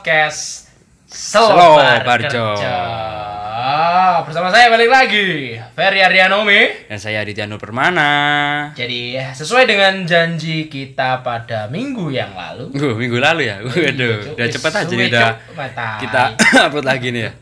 podcast Selobar Barjo. Bersama saya balik lagi, Ferry Arianomi. Dan saya Aditya Nur Permana. Jadi sesuai dengan janji kita pada minggu yang lalu. Uh, minggu lalu ya. Waduh, Cuk. udah cepet aja nih udah kita upload lagi nih ya.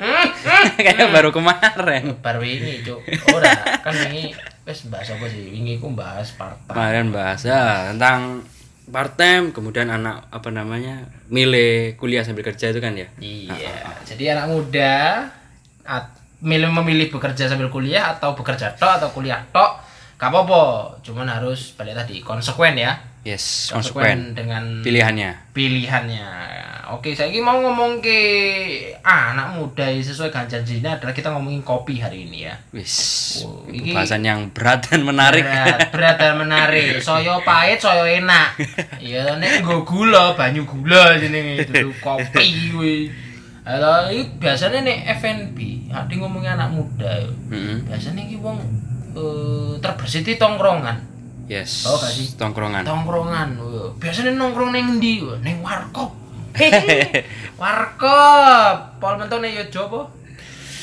Kayak baru kemarin. baru ini, Cuk. Ora, kan ini wes bahas apa sih? Wingi ku bahas part Kemarin bahas ya tentang part time, kemudian anak apa namanya milih kuliah sambil kerja itu kan ya. Iya. Jadi anak muda at, milih memilih bekerja sambil kuliah atau bekerja tok atau kuliah tok, gak apa-apa. Cuman harus balik tadi konsekuen ya. Yes, konsekuen dengan pilihannya. pilihannya. Oke, saya ini mau ngomong ke ah, anak muda ini sesuai dengan janjinya adalah kita ngomongin kopi hari ini ya. Wis, Oh, iki- pembahasan yang berat dan menarik. Berat, berat dan menarik. Soyo pahit, soyo enak. Iya, nek nggo gula, banyu gula jenenge itu kopi kuwi. Halo, iki biasanya nek F&B, ade ngomongin anak muda. yo. Mm-mm. Biasanya iki wong eh, terbersih di tongkrongan. Yes. Tahu gak sih? Tongkrongan. Tongkrongan. Biasanya nongkrong ning ndi? yo? Ning warkop. Warkop. Pol mentone yo jopo?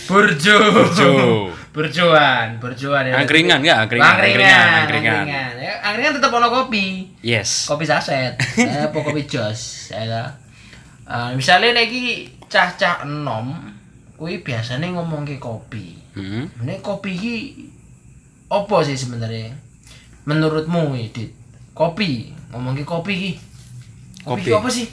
Burjo. Burjo. Burjoan, burjoan ya. Angkringan ya, angkringan, Angkringan, angkringan, angkringan. Ya, angkringan tetap ono kopi. Yes. Kopi saset. eh, kopi jos. Ya. Uh, misalnya lagi cah-cah enom, kuwi biasanya ngomong ke kopi. Hmm. Ini kopi iki apa sih sebenarnya? Menurutmu, Dit? Kopi, ngomong ke kopi iki. Kopi, Kopi. apa sih?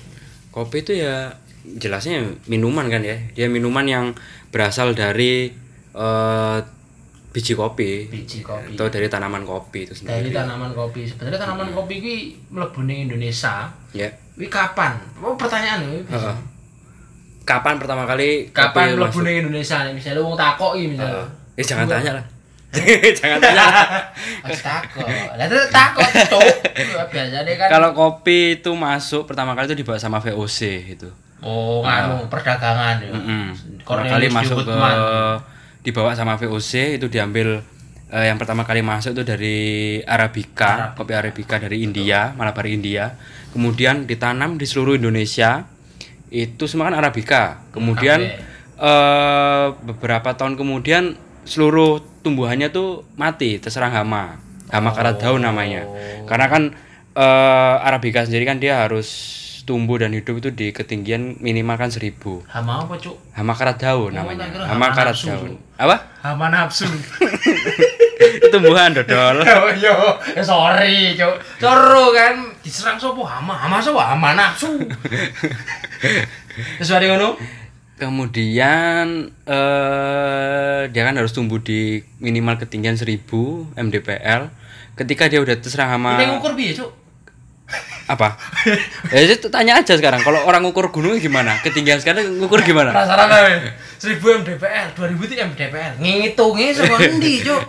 Kopi itu ya jelasnya minuman kan ya. Dia minuman yang berasal dari eh, biji kopi Biji kopi. atau dari tanaman kopi itu Dari sendiri. tanaman kopi. Sebenarnya tanaman kopi iki mlebu Indonesia. Ya. Wi kapan? Oh, pertanyaan wi. Heeh. Kapan pertama kali Kapan mlebu Indonesia? Misalnya wong takoki misalnya. Heeh. Eh jangan tanya lah. jangan tanya. Takok. Lah itu takok cuk. Biasanya kan Kalau kopi itu masuk pertama kali itu dibawa sama VOC itu. oh nganu perdagangan ya. Pertama Cornelius kali masuk ke dibawa sama VOC itu diambil eh, yang pertama kali masuk itu dari Arabica, kopi Arabica dari India, Malabar India. Kemudian ditanam di seluruh Indonesia. Itu semua kan Arabica. Kemudian eh, beberapa tahun kemudian seluruh tumbuhannya tuh mati terserang hama. Hama karat daun namanya. Karena kan eh, Arabica sendiri kan dia harus tumbuh dan hidup itu di ketinggian minimal kan 1000 Hama apa cuk? hama karat daun Oh, namanya kira hama hama karat nafsu. daun apa Hama nafsu. tumbuhan dodol Oh yo, eh, sorry cuk. Coro kan diserang sopo hama? Hama sopo? Hama nafsu. Terus mari ngono. Kemudian eh dia kan harus tumbuh di minimal ketinggian 1000 mdpl ketika dia udah terserang Ini ngukur piye cuk? apa ya itu tanya aja sekarang kalau orang ngukur gunung gimana ketinggian sekarang ngukur gimana Penasaran. 1000 mdpl, 2000 itu mdpl. Ngitungnya saka endi, Cuk?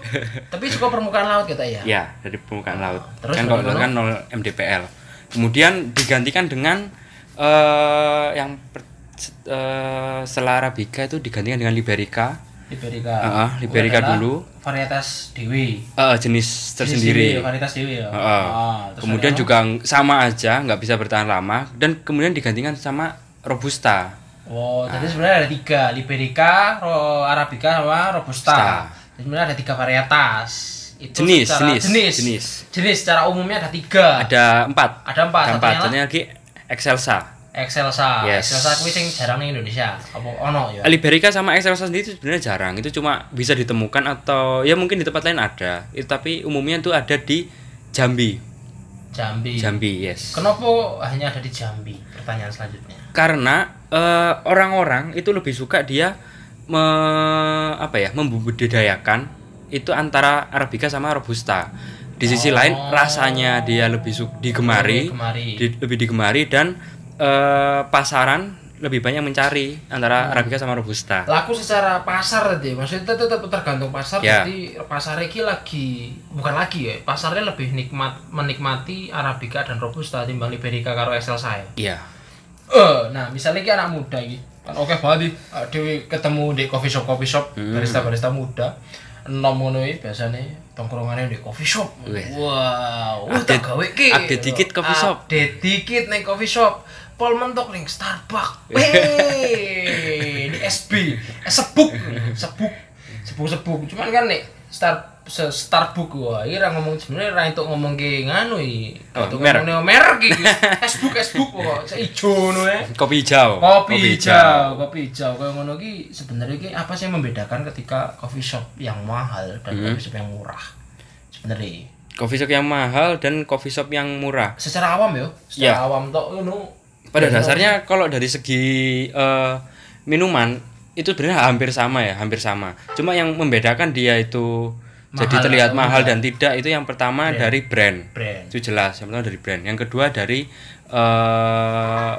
Tapi suka permukaan laut kita ya. ya dari permukaan laut terus kan kalau kan 0 mdpl kemudian digantikan dengan eh yang per- eh, setelah arabica itu digantikan dengan liberica Liberica. Heeh, Liberica Itu adalah dulu. Varietas dewi. eh, jenis tersendiri Dewi, Varietas dewi ya. Heeh. Ah, terus kemudian juga sama aja nggak bisa bertahan lama dan kemudian digantikan sama robusta? Oh, jadi sebenarnya ada tiga, Liberica, Ro Arabica sama Robusta. Jadi sebenarnya ada tiga varietas. Itu Jenis, secara- jenis, jenis, jenis. jenis. secara umumnya ada tiga. ada empat Ada empat, ada empat satunya lagi excelsa Excelsa. Yes. Excelsa kuwi sing jarang ning Indonesia. Apa ono ya? liberica sama excelsa sendiri itu sebenarnya jarang itu cuma bisa ditemukan atau ya mungkin di tempat lain ada itu tapi umumnya itu ada di Jambi Jambi. Jambi yes Kenapa hanya ada di Jambi? Pertanyaan selanjutnya. karena eh, orang-orang itu lebih suka dia me, apa ya membudidayakan itu antara arabica sama robusta di sisi Oh. lain rasanya dia lebih digemari, Kemari. di- lebih digemari dan eh, pasaran lebih banyak mencari antara arabica sama robusta Laku secara pasar tadi, maksudnya tetap tergantung pasar. Ya. Jadi pasar iki lagi bukan lagi ya, pasarnya lebih nikmat menikmati arabica dan robusta timbang liberica karo excelsa ya. iya Eh, nah misalnya ki anak muda iki kan oke banget nih dewi ketemu di coffee shop coffee shop Hmm. barista barista muda enom ngono iki biasane tongkrongane di coffee shop. Wih. Wow, Update- gawe ki. update dikit coffee shop. Update dikit ning coffee shop. Pol mentok ning Starbucks. Weh, di SB, eh, sebuk, sebuk, sebuk sebuk. Cuman kan nih Star se Starbucks wah, iki ra ngomong sebenarnya ra entuk ngomong ke nganu iki. Oh, Entuk merek. merek iki. Facebook Facebook kok, ijo ngono ya. kopi hijau kopi hijau kopi hijau kayak ngono ki sebenarnya ki apa sih yang membedakan ketika coffee shop yang mahal dan Hmm. coffee shop yang murah sebenarnya coffee shop yang mahal dan coffee shop yang murah secara awam yo secara Ya. awam tok ngono pada dasarnya kalau dari segi eh, minuman itu sebenarnya hampir sama ya hampir sama. Cuma yang membedakan dia itu jadi Mahal terlihat atau mahal dan tidak itu yang pertama dari brand. Brand. Itu jelas yang pertama dari brand. Yang kedua dari eh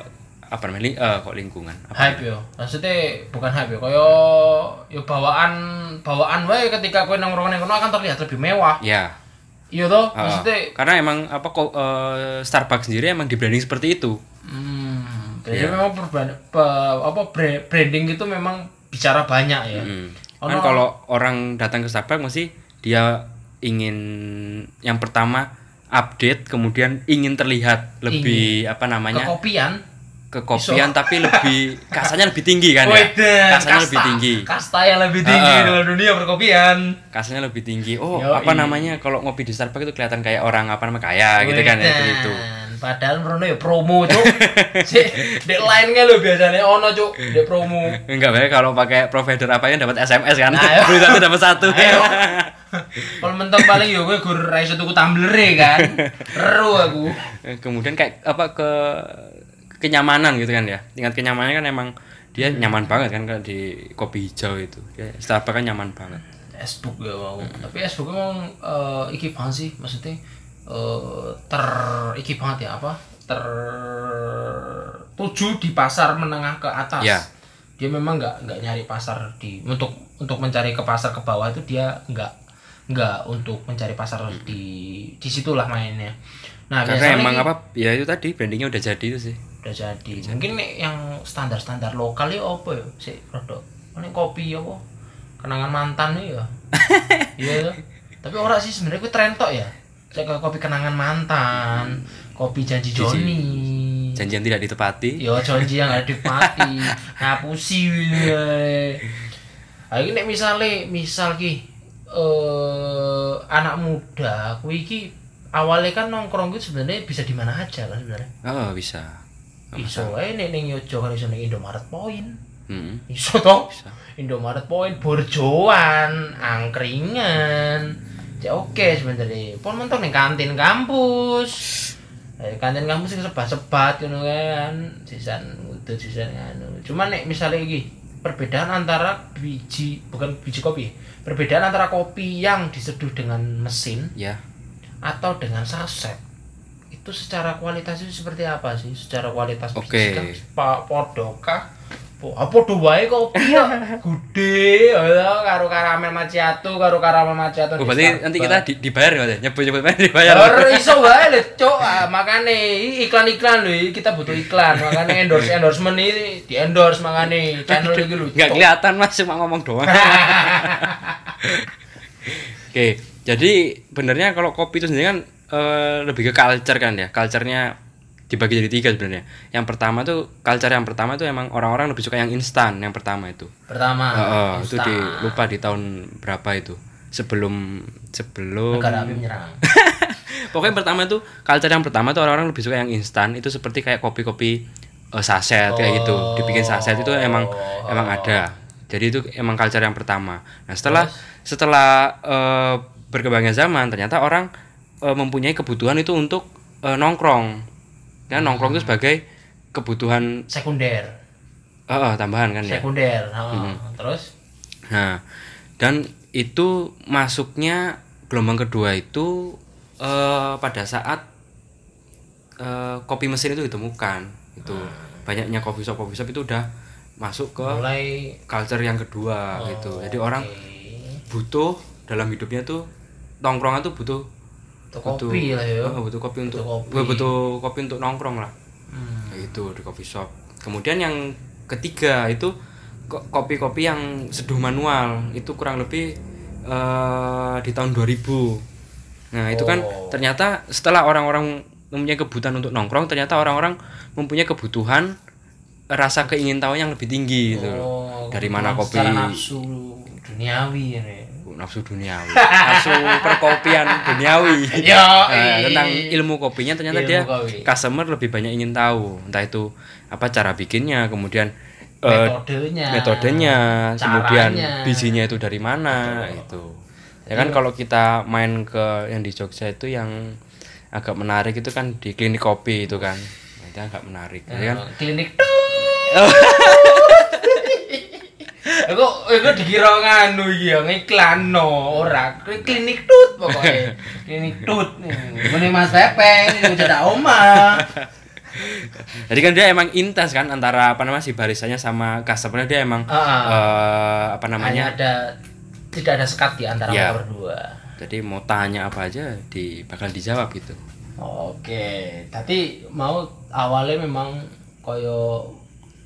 apa namanya eh, kok lingkungan? Apa hype yo. Maksudnya bukan hype yo. Kaya yo bawaan bawaan wae ketika kowe nongkrong nang kono akan terlihat lebih mewah. Ya iya toh eh, maksudnya karena emang apa kok Starbucks sendiri emang di branding seperti itu. Hmm jadi Iya. memang perban, pe- apa bra- branding itu memang bicara banyak ya. Ono- kan kalau orang datang ke Starbucks mesti dia ingin yang pertama update kemudian ingin terlihat lebih apa namanya? Kekopian. Kekopian tapi lebih kasanya lebih tinggi kan ya? Kasanya kasta, lebih tinggi. Kasta yang lebih tinggi Ah. dalam dunia perkopian. kasanya lebih tinggi. Oh Yoi. apa namanya? Kalau ngopi di Starbucks itu kelihatan kayak orang apa namanya kaya gitu kan ya itu Padahal merono ya promo, Cuk. si dek lain kan lo biasanya ono, Cuk, dek promo. enggak baik kalau pakai provider apa yang dapat SMS kan Nah, beli satu dapat satu Ayo. Kalau mentok paling yo gue gur ra iso tuku tumbler kan. Ero aku. kemudian kayak apa ke kenyamanan gitu kan ya tingkat kenyamanannya kan emang dia Hmm. nyaman banget kan kalau di kopi hijau itu dia Starbucks kan nyaman banget Facebook ya mau. Tapi Facebook emang eh, iki sih, maksudnya eh, ter iki banget ya apa? Tertuju di pasar menengah ke atas. Ya. Dia memang nggak nggak nyari pasar di untuk untuk mencari ke pasar ke bawah itu dia nggak nggak untuk mencari pasar di di situlah mainnya. Nah, karena emang ki- apa ya itu tadi brandingnya udah jadi itu sih udah jadi. Mungkin nek yang standar-standar lokal ya apa ya? Si produk. Ini kopi ya apa? Kenangan mantan ya. Iya. Tapi ora sih sebenarnya kuwi tren tok ya. Kayak kopi kenangan mantan, kopi janji Joni. janjian tidak ditepati Yo janji yang gak dipati, ngapusi wae. Ah iki nek misale misal ki eh anak muda kuwi iki awalnya kan nongkrong itu sebenarnya bisa di mana aja kan sebenarnya. oh bisa Iso wae nek ning Yojo kan iso ning Indomaret Point. Hmm. Iso toh? Indomaret Point, Borjoan, angkringan. Ya oke sebenarnya. Pon mentok ning kantin kampus. Eh, kantin kampus sing sebat-sebat ngono kan. Sisan ngudut sisan anu. Cuma nek misalnya iki perbedaan antara biji bukan biji kopi. Perbedaan antara kopi yang diseduh dengan mesin ya atau dengan saset itu secara kualitas itu seperti apa sih secara kualitas Oke. biji kan pak podokah po apa podo wae kopi ya gede ya karo karamel macchiato karo karamel macchiato oh, berarti nanti kita di, dibayar ya nyebut nyebut mana dibayar Ora iso wae lho, Cuk. Ah, makane iklan-iklan lho, iki kita butuh iklan. Makane endorse endorsement ini di endorse makane channel iki lho. nggak Cuk. kelihatan mas cuma ngomong doang oke jadi benernya kalau kopi itu sendiri kan eh, lebih ke culture kan ya culture-nya dibagi jadi tiga sebenarnya. Yang pertama tuh culture yang pertama tuh emang orang-orang lebih suka yang instan yang pertama itu. Pertama, Heeh, itu instan. di lupa di tahun berapa itu. Sebelum sebelum negara api menyerang. pokoknya yang pertama tuh culture yang pertama tuh orang-orang lebih suka yang instan itu seperti kayak kopi-kopi eh, saset kayak gitu. Dibikin saset itu emang emang ada. Jadi itu emang culture yang pertama. Nah setelah setelah eh, berkembangnya zaman ternyata orang eh, mempunyai kebutuhan itu untuk eh, nongkrong kan nongkrong itu sebagai kebutuhan Sekunder. eh, eh, tambahan kan ya Sekunder. heeh. Terus Nah, dan itu masuknya gelombang kedua itu eh, pada saat eh, kopi mesin itu ditemukan. Itu banyaknya coffee shop coffee shop itu udah masuk ke mulai culture yang kedua gitu. Jadi orang Oke. butuh dalam hidupnya tuh tongkrongan tuh butuh Butuh kopi lah ya. Oh, butuh kopi untuk kopi. butuh, butuh kopi untuk nongkrong lah. Hmm. Kayak itu di coffee shop. Kemudian yang ketiga itu ko- kopi-kopi yang seduh manual itu kurang lebih eh, di tahun 2000 nah itu kan Oh. ternyata setelah orang-orang mempunyai kebutuhan untuk nongkrong ternyata orang-orang mempunyai kebutuhan rasa keingin tahu yang lebih tinggi gitu Oh, dari mana kopi duniawi ya. Nafsu duniawi. Nafsu perkopian duniawi. Yo, Nah, tentang ilmu kopinya ternyata Ilmu dia kopi. customer lebih banyak ingin tahu. Entah itu apa cara bikinnya kemudian eh, metodenya. metodenya kemudian bijinya itu dari mana itu ya kan kalau kita main ke yang di Jogja itu yang agak menarik itu kan di klinik kopi itu kan. Itu agak menarik ya kan? Klinik Aku aku dikira nganu iki ya? Ngiklanno ora. Klinik tut pokoknya klinik tut. Ngene Mas Pepeng cedak oma. Jadi kan dia emang intens kan antara apa namanya si barisannya sama customernya dia emang ah. eh, apa hanya namanya ada tidak ada sekat di antara Ya. mereka berdua. Jadi mau tanya apa aja di bakal dijawab gitu. Oke, tadi mau awalnya memang koyo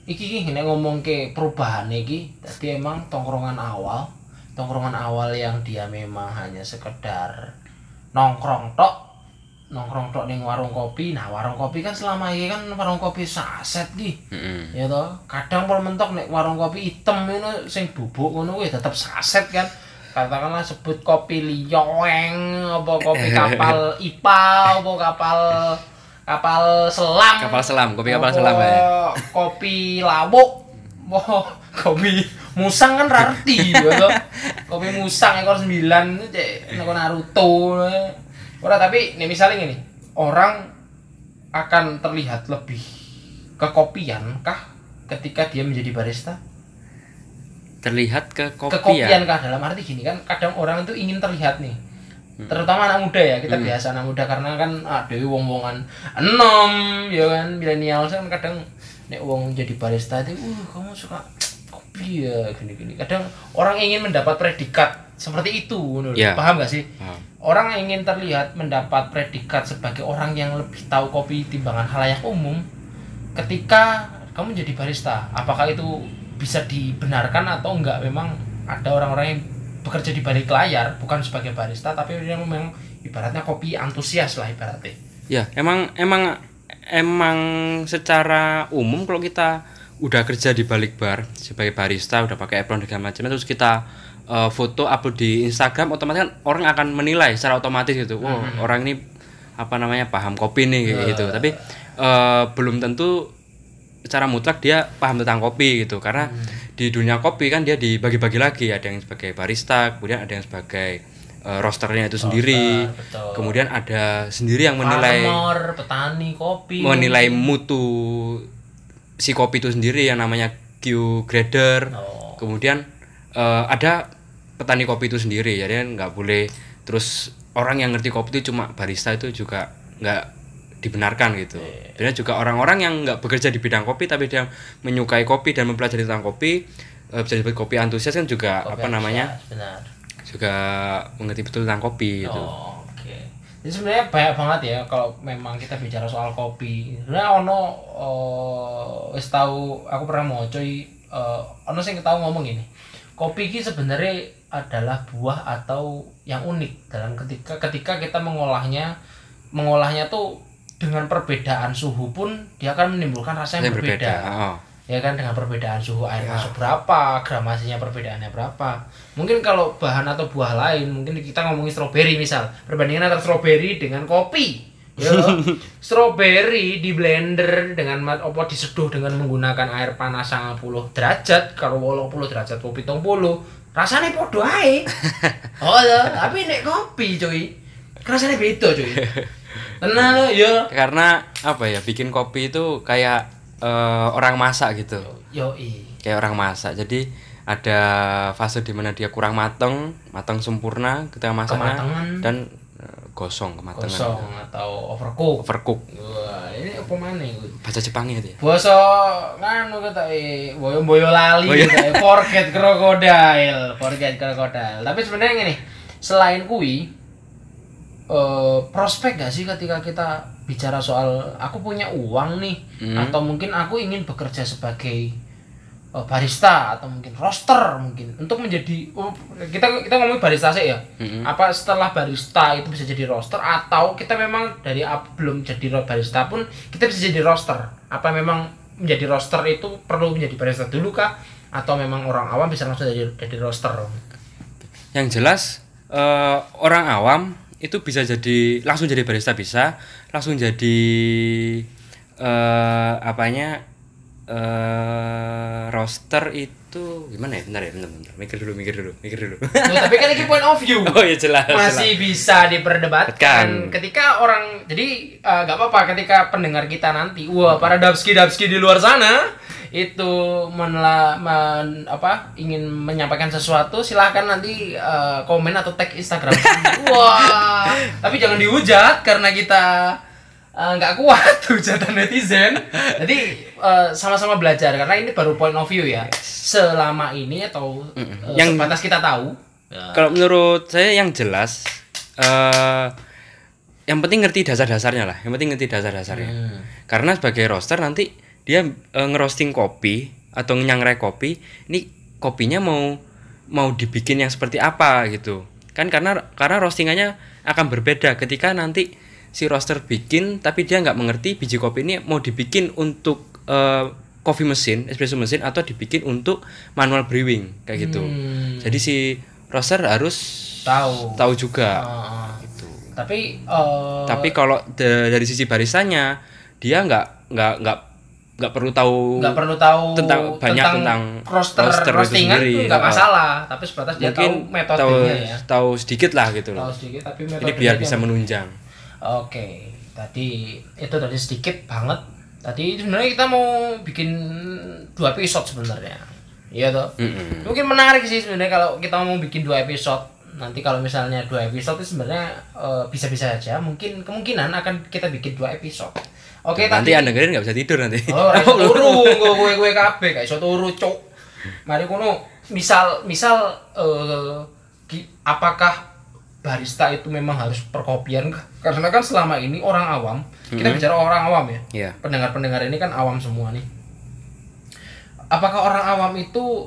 iki iki nek ngomong ke perubahan iki, tadi emang tongkrongan awal, tongkrongan awal yang dia memang hanya sekedar nongkrong tok, nongkrong tok ning warung kopi. Nah, warung kopi kan selama ini kan warung kopi saset di. Mm-mm. Ya toh, kadang pun mentok nek warung kopi hitam ngono sing bubuk ngono kuwi tetep saset kan. Katakanlah sebut kopi liyoeng, apa kopi kapal IPA, apa kapal kapal selam. kapal selam kopi kapal apa selam ya Kopi lawuk. Wah, kopi musang kan rarti ya toh. Kopi musang ekor 9 itu cek Naruto. Ora tapi nih misalnya gini, orang akan terlihat lebih kekopian kah ketika dia menjadi barista? terlihat ke kopi kekopian ya kah dalam arti gini kan kadang orang itu ingin terlihat nih terutama anak muda ya kita biasa anak muda karena kan ada wong wongan enom ya kan milenial kan kadang nek wong jadi barista itu uh kamu suka kopi ya gini gini. Kadang orang ingin mendapat predikat seperti itu. Ya. paham gak sih? Paham. orang ingin terlihat mendapat predikat sebagai orang yang lebih tahu kopi timbangan halayak umum ketika kamu jadi barista. Apakah itu bisa dibenarkan atau enggak memang ada orang-orang yang bekerja di balik layar bukan sebagai barista tapi dia memang ibaratnya kopi antusias lah ibaratnya. Ya emang emang emang secara umum kalau kita udah kerja di balik bar sebagai barista udah pakai apron segala macam terus kita eh, foto upload di Instagram otomatis kan orang akan menilai secara otomatis gitu. Wow orang ini apa namanya paham kopi nih kayak gitu. Tapi eh, belum tentu secara mutlak dia paham tentang kopi gitu karena di dunia kopi kan dia dibagi-bagi lagi. Ada yang sebagai barista kemudian ada yang sebagai eh, rosternya itu sendiri. Betul. kemudian ada sendiri yang menilai farmer petani kopi. menilai mutu si kopi itu sendiri yang namanya Q grader. Oh. kemudian eh, ada petani kopi itu sendiri. Jadi kan nggak boleh. Terus orang yang ngerti kopi itu cuma barista itu juga nggak dibenarkan gitu dan juga orang-orang yang nggak bekerja di bidang kopi tapi dia menyukai kopi dan mempelajari tentang kopi eh, bisa disebut kopi antusias kan juga Kopi apa namanya antusias, benar juga mengerti betul tentang kopi gitu Oh, oke. Jadi sebenarnya banyak banget ya kalau memang kita bicara soal kopi. Sebenarnya ono eh, wis tahu aku pernah mau coy eh, ono sing tahu ngomong ini. Kopi ini sebenarnya adalah buah atau yang unik dalam ketika ketika kita mengolahnya mengolahnya tuh dengan perbedaan suhu pun dia akan menimbulkan rasa yang yang berbeda berbeda. oh. ya kan dengan perbedaan suhu air Ya. masuk berapa gramasinya perbedaannya berapa. Mungkin kalau bahan atau buah lain mungkin kita ngomongin stroberi misal. Perbandingan antara stroberi dengan kopi. Ya. Stroberi di blender dengan opo diseduh dengan menggunakan air panas 90 derajat kalau 80 derajat kopi 70 rasanya podo ae. Oh ya tapi nek kopi cuy rasanya beda cuy tenang lo ya karena apa ya bikin kopi itu kayak eh, orang masak gitu. Yo i kayak orang masak. Jadi ada fase di mana dia kurang mateng mateng sempurna ketika masaknya dan eh, gosong kematangan. Kosong atau overcook. Overcook. Wah, ini apa mana bahasa Jepangnya itu ya? Basa nganu kata boyo boyo lali Boyo. kata eh, forget crocodile, forget crocodile. Tapi sebenarnya gini, selain kui eh prospek gak sih ketika kita bicara soal aku punya uang nih Hmm. atau mungkin aku ingin bekerja sebagai eh, barista atau mungkin roaster mungkin untuk menjadi oh, kita kita ngomongin barista sih ya. Apa setelah barista itu bisa jadi roaster atau kita memang dari belum jadi barista pun kita bisa jadi roaster? Apa memang menjadi roaster itu perlu menjadi barista dulu kah? Atau memang orang awam bisa langsung jadi jadi roaster? Yang jelas eh, orang awam itu bisa jadi langsung jadi barista bisa, langsung jadi eh apanya eh roster itu gimana ya? Bentar ya, bentar, bentar. Mikir dulu, mikir dulu, mikir dulu. Loh, tapi kan ini point of view oh ya jelas. jelas. masih bisa diperdebatkan Kan. ketika orang jadi eh, nggak apa-apa ketika pendengar kita nanti wah para dapski dapski di luar sana itu menela men- apa ingin menyampaikan sesuatu silahkan nanti eh, komen atau tag Instagram wah tapi jangan dihujat karena kita eh, nggak kuat hujatan netizen jadi eh, sama-sama belajar karena ini baru point of view ya selama ini atau eh, Yang- sebatas kita tahu ya. Kalau menurut saya yang jelas eh yang penting ngerti dasar-dasarnya lah. Yang penting ngerti dasar-dasarnya. Hmm. Karena sebagai roaster nanti dia eh, ngerosting kopi atau nyangrai kopi, ini kopinya mau mau dibikin yang seperti apa gitu. Kan karena karena roastingannya akan berbeda ketika nanti si roaster bikin tapi dia nggak mengerti biji kopi ini mau dibikin untuk eh, coffee mesin, espresso mesin atau dibikin untuk manual brewing kayak gitu. Hmm. Jadi si roaster harus tahu tahu juga. Ah, tapi eh, Tapi kalau da- dari sisi baristanya dia nggak nggak nggak nggak perlu tahu nggak perlu tahu tentang banyak tentang roster, roaster itu roastingan sendiri. itu nggak Ah. masalah tapi sebatas dia tahu mungkin tahu metodenya ya tahu sedikit lah gitu tahu loh. sedikit tapi metodenya biar bisa menunjang. Oke tadi itu tadi sedikit banget tadi sebenarnya kita mau bikin dua episode sebenarnya iya toh Mm-mm. mungkin menarik sih sebenarnya kalau kita mau bikin dua episode nanti kalau misalnya dua episode itu sebenarnya eh, bisa-bisa aja mungkin kemungkinan akan kita bikin dua episode oke nanti tadi anda dengerin nggak bisa tidur nanti. Oh, turu nggo kowe-kowe kabeh, gak iso turu, Cuk. Mari kono misal misal ki- apakah barista itu memang harus perkopian karena kan selama ini orang awam kita bicara orang awam ya. Iya. pendengar-pendengar ini kan awam semua nih. Apakah orang awam itu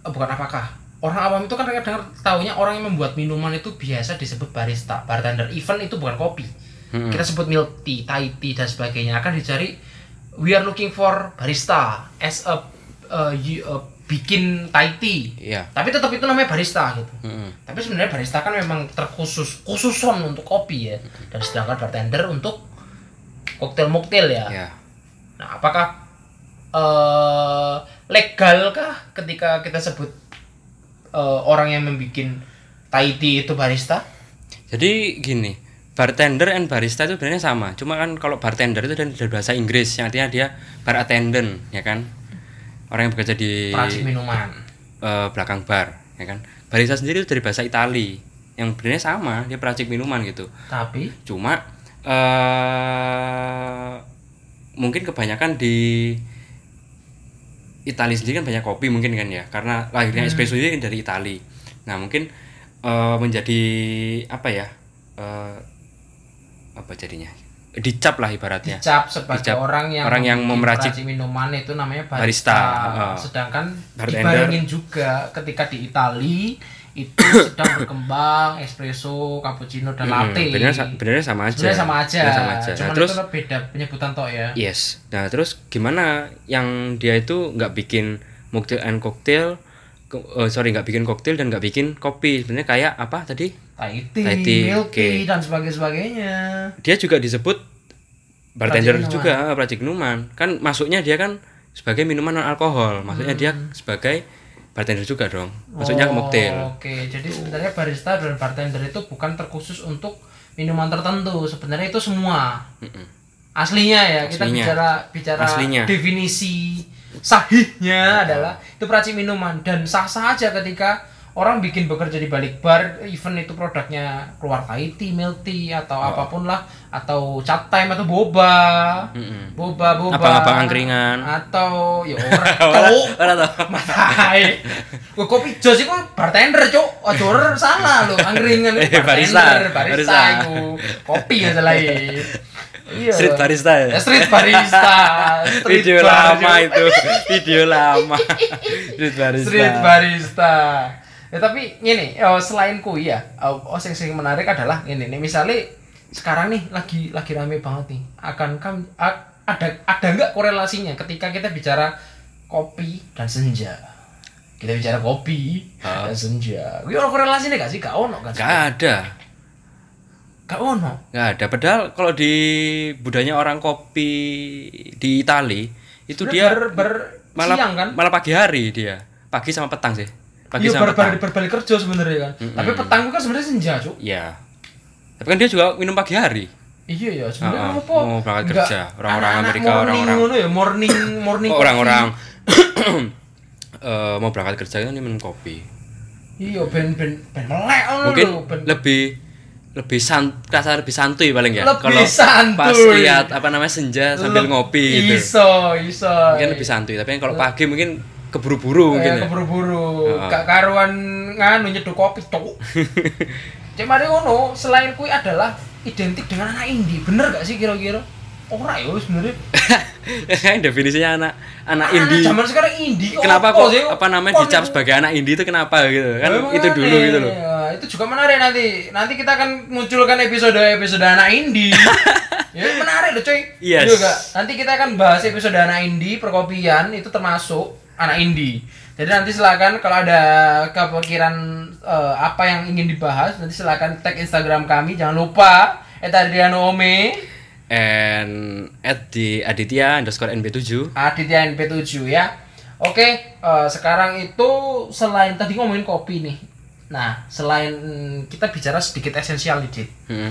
eh, bukan apakah orang awam itu kan kadang tahunya orang yang membuat minuman itu biasa disebut barista bartender. Even itu bukan kopi. Mm-mm. kita sebut milk tea, Thai tea dan sebagainya. Akan dicari we are looking for barista as a uh, you- uh, bikin Thai tea Iya. tapi tetap itu namanya barista gitu Mm-mm. tapi sebenarnya barista kan memang terkhusus khususon untuk kopi ya dan sedangkan bartender untuk koktail moktail ya Iya. nah apakah eh legalkah ketika kita sebut eh, orang yang membuat Thai tea itu barista Jadi gini, bartender and barista itu sebenarnya sama. Cuma kan kalau bartender itu dari bahasa Inggris, yang artinya dia bar attendant, ya kan? Orang yang bekerja di peracik minuman eh, belakang bar, ya kan? Barista sendiri itu dari bahasa Itali, yang sebenarnya sama, dia peracik minuman gitu. tapi Cuma eh mungkin kebanyakan di Italia sendiri kan banyak kopi mungkin kan ya, karena lahirnya espresso ini kan dari Itali. Nah mungkin eh, menjadi apa ya? eh, apa jadinya? Dicap lah ibaratnya. dicap sebagai Dicap orang yang orang yang memeracik minuman itu namanya barista, barista, heeh. sedangkan Bartender. dibayangin juga ketika di Itali itu sedang berkembang espresso, cappuccino dan latte. benernya sa- benernya sama aja. Sebenarnya sama aja. Benernya sama aja. Nah, Cuman terus itu beda penyebutan toh ya. yes. Nah, terus gimana yang dia itu nggak bikin mocktail and cocktail eh, sorry nggak bikin koktail dan nggak bikin kopi sebenarnya kayak apa tadi Thai Thai tea, tea, milk tea oke. dan sebagainya sebagainya. dia juga disebut bartender Peracik juga peracik minuman kan masuknya dia kan sebagai minuman non alkohol maksudnya dia Hmm. sebagai bartender juga dong maksudnya Oh, mocktail Oke, jadi sebenarnya barista dan bartender itu bukan terkhusus untuk minuman tertentu. Sebenarnya itu semua. Aslinya ya, kita Aslinya. bicara bicara Aslinya. definisi sahihnya adalah itu peracik minuman dan sah-sah aja ketika orang bikin bekerja di balik bar even itu produknya keluar Thai tea, milk tea atau Oh. apa pun lah atau cat time atau boba Mm-mm. boba boba Abang-abang angkringan. atau ya ora Ora cuk ora tau. matai Wah, kopi jos iku bartender cuk aja ora salah lho angkringan Eh, itu barista. bartender barista Barista. kopi ya salah iya Street barista ya? Ya, street barista street Video bar, lama itu. Video lama. Street barista. street barista ya tapi ini oh, selain kui ya oh, oh sing sing menarik adalah ini nih misalnya sekarang nih lagi lagi rame banget nih akan kam a- ada ada nggak korelasinya ketika kita bicara kopi dan senja kita bicara kopi Ah. dan senja ini ono korelasinya gak sih gak ono kan Gak ada. Gak ono Nggak ada. Padahal kalau di budaya orang kopi di Itali itu dia ber, ber malah siang kan malah pagi hari dia. Pagi sama petang sih. Pagi iya sama ber, ber, petang. berbalik kerja sebenarnya kan tapi petang kan sebenarnya senja cuk Iya. Tapi kan dia juga minum pagi hari. Iya ya, sebenarnya ah. apa? Mau berangkat kerja. Orang-orang Amerika, morning orang-orang- ya, morning morning. Orang-orang eh, mau berangkat kerja kan minum kopi. Iya, ben ben ben melek Mungkin lho, ben lebih lebih sant rasa lebih santuy paling ya. Kalau pas lihat apa namanya senja sambil Leb- ngopi gitu. Iso, iso. Mungkin lebih santuy. Tapi kalau pagi mungkin keburu-buru mungkin Kayak ya. keburu-buru, Heeh. gak karuan nganu nyeduh kopi cuk. Cek mari ngono, selain kuwi adalah identik dengan anak indie. Bener gak sih kira-kira? Ora ya sebenarnya. Definisinya anak anak Anak indie. zaman sekarang indie Kenapa apa kok apa namanya dicap sebagai anak indie itu kenapa gitu kan itu dulu gitu loh Itu juga menarik nanti. Nanti kita akan munculkan episode-episode anak indie. ya menarik loh cuy. Yes. Juga. Nanti kita akan bahas episode anak indie perkopian itu termasuk anak indie. Jadi nanti silakan kalau ada kepikiran eh, apa yang ingin dibahas nanti silakan tag Instagram kami jangan lupa Etadriano Ome and at di Aditya underscore NB7 Aditya NP7 ya. Oke, eh, sekarang itu selain tadi ngomongin kopi nih. Nah, selain kita bicara sedikit esensial nih, hmm.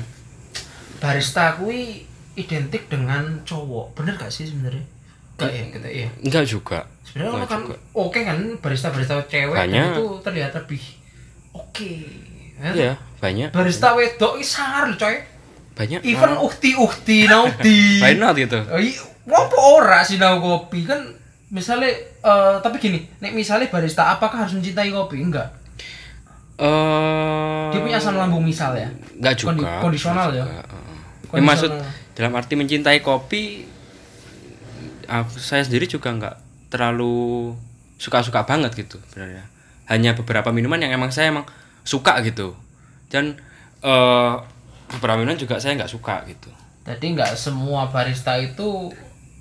Barista kui identik dengan cowok. Bener gak sih sebenarnya? Gak ya, kita iya. enggak juga Sebenarnya Enggak kan oke kan barista-barista cewek Banyak. itu terlihat lebih oke. Ya. iya banyak Barista wedok ini sangar coy. banyak Even ukti-ukti naudi. why not gitu Oh, iya, apa ora sinau kopi kan misalnya eh, tapi gini, nek misalnya barista apakah harus mencintai kopi? Enggak. Eh Dia punya asam lambung misal ya. enggak juga Kondi- kondisional ya? Enggak juga. Ya, Kondisional. maksud dalam arti mencintai kopi aku saya sendiri juga enggak terlalu suka-suka banget gitu sebenarnya hanya beberapa minuman yang emang saya emang suka gitu dan eh beberapa minuman juga saya nggak suka gitu Jadi enggak semua barista itu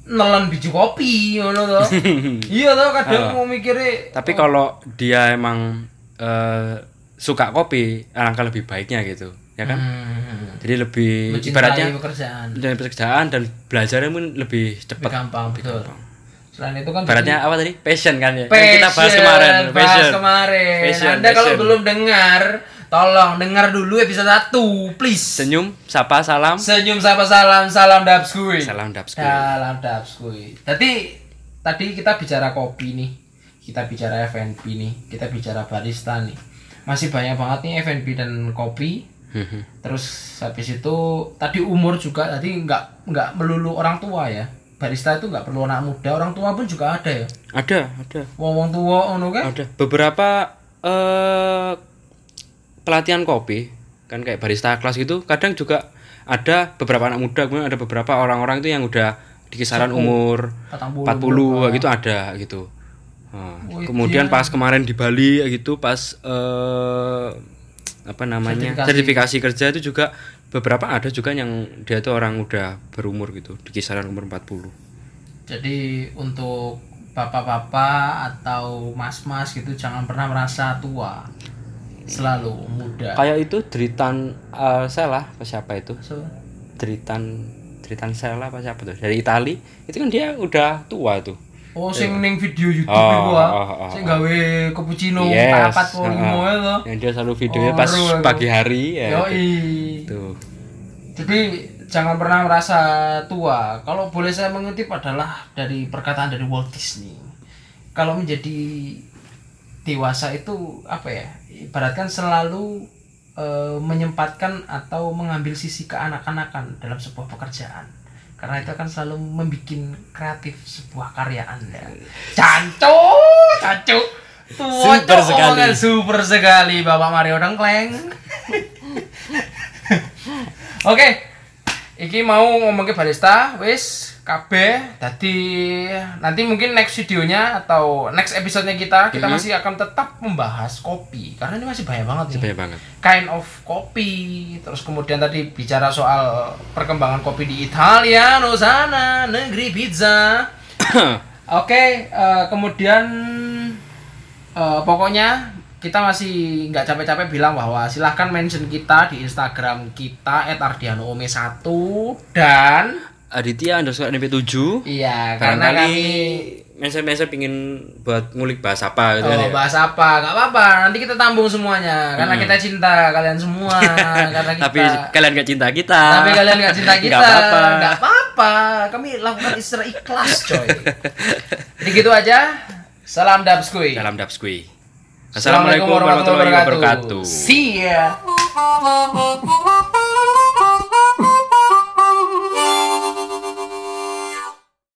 nelen biji kopi ngono toh. iya toh kadang mau mikirnya tapi kalau dia emang eh, suka kopi alangkah lebih baiknya gitu ya kan hmm, jadi lebih mencintai ibaratnya pekerjaan dan pekerjaan dan belajarnya pun lebih lebih cepat gampang betul. Selain itu kan ibaratnya apa tadi passion kan ya Yang Passion, kita bahas kemarin bahas passion kemarin. Passion, Anda kalau passion. belum dengar, tolong dengar dulu episode 1, please. senyum sapa salam Senyum sapa salam, salam dapskui. salam dapsku Salam dapskui. Tadi tadi kita bicara kopi nih. Kita bicara F&B nih. Kita bicara barista nih. Masih banyak banget nih F&B dan kopi. Terus habis itu tadi umur juga tadi nggak nggak melulu orang tua ya. Barista itu nggak perlu anak muda, orang tua pun juga ada ya. ada ada Wong-wong tua ngono kan? ada beberapa eh pelatihan kopi kan kayak barista kelas gitu kadang juga ada beberapa anak muda kemudian ada beberapa orang-orang itu yang udah di kisaran umur 40 40 gitu ada gitu Nah, Wih, kemudian pas kemarin di Bali gitu pas eh apa namanya Sertifikasi. sertifikasi. kerja itu juga beberapa ada juga yang dia tuh orang udah berumur gitu di kisaran umur 40 Jadi untuk bapak-bapak atau mas-mas gitu jangan pernah merasa tua. Selalu muda. kayak itu Dritan eh, Sela apa siapa itu So, Dritan Dritan Sela apa siapa tuh dari Itali itu kan dia udah tua tuh oh sing ning video YouTube Oh, iku ah. oh, oh, Sing oh. gawe cappuccino Yes, papat po limo itu. yang dia selalu videonya Oh, pas itu. pagi hari ya Yoi. tuh Jadi jangan pernah merasa tua. Kalau boleh saya mengutip adalah dari perkataan dari Walt Disney. Kalau menjadi dewasa itu apa ya ibaratkan selalu eh, menyempatkan atau mengambil sisi keanak-anakan dalam sebuah pekerjaan karena itu akan selalu membuat kreatif sebuah karya anda. Canco canco Tua, Super sekali. super sekali. Bapak Mario Dengkleng. Oke. Iki mau ngomong ke barista wis kabeh tadi nanti mungkin next videonya atau next episodenya kita kita Mhm. masih akan tetap membahas kopi. Karena ini masih banyak banget nih. Banyak banget. kind of kopi. Terus kemudian tadi bicara soal perkembangan kopi di Italia no sana negeri pizza. Oke eh, kemudian eh, pokoknya kita masih nggak capek-capek bilang bahwa silahkan mention kita di Instagram kita @ardianoome1 dan Aditya underscore NP7 iya karena kami Menser-menser pingin buat ngulik bahas apa gitu kan Oh, ya. bahas apa? Nggak apa-apa, nanti kita tampung semuanya Karena kita cinta kalian semua Karena kita Tapi kalian gak cinta kita. Tapi kalian nggak cinta kita, Nggak apa-apa. nggak apa-apa. Kami lakukan secara ikhlas, coy. Jadi gitu aja. Salam Dabskui. Dalam Dapskui. Assalamualaikum warahmatullahi wabarakatuh. See ya.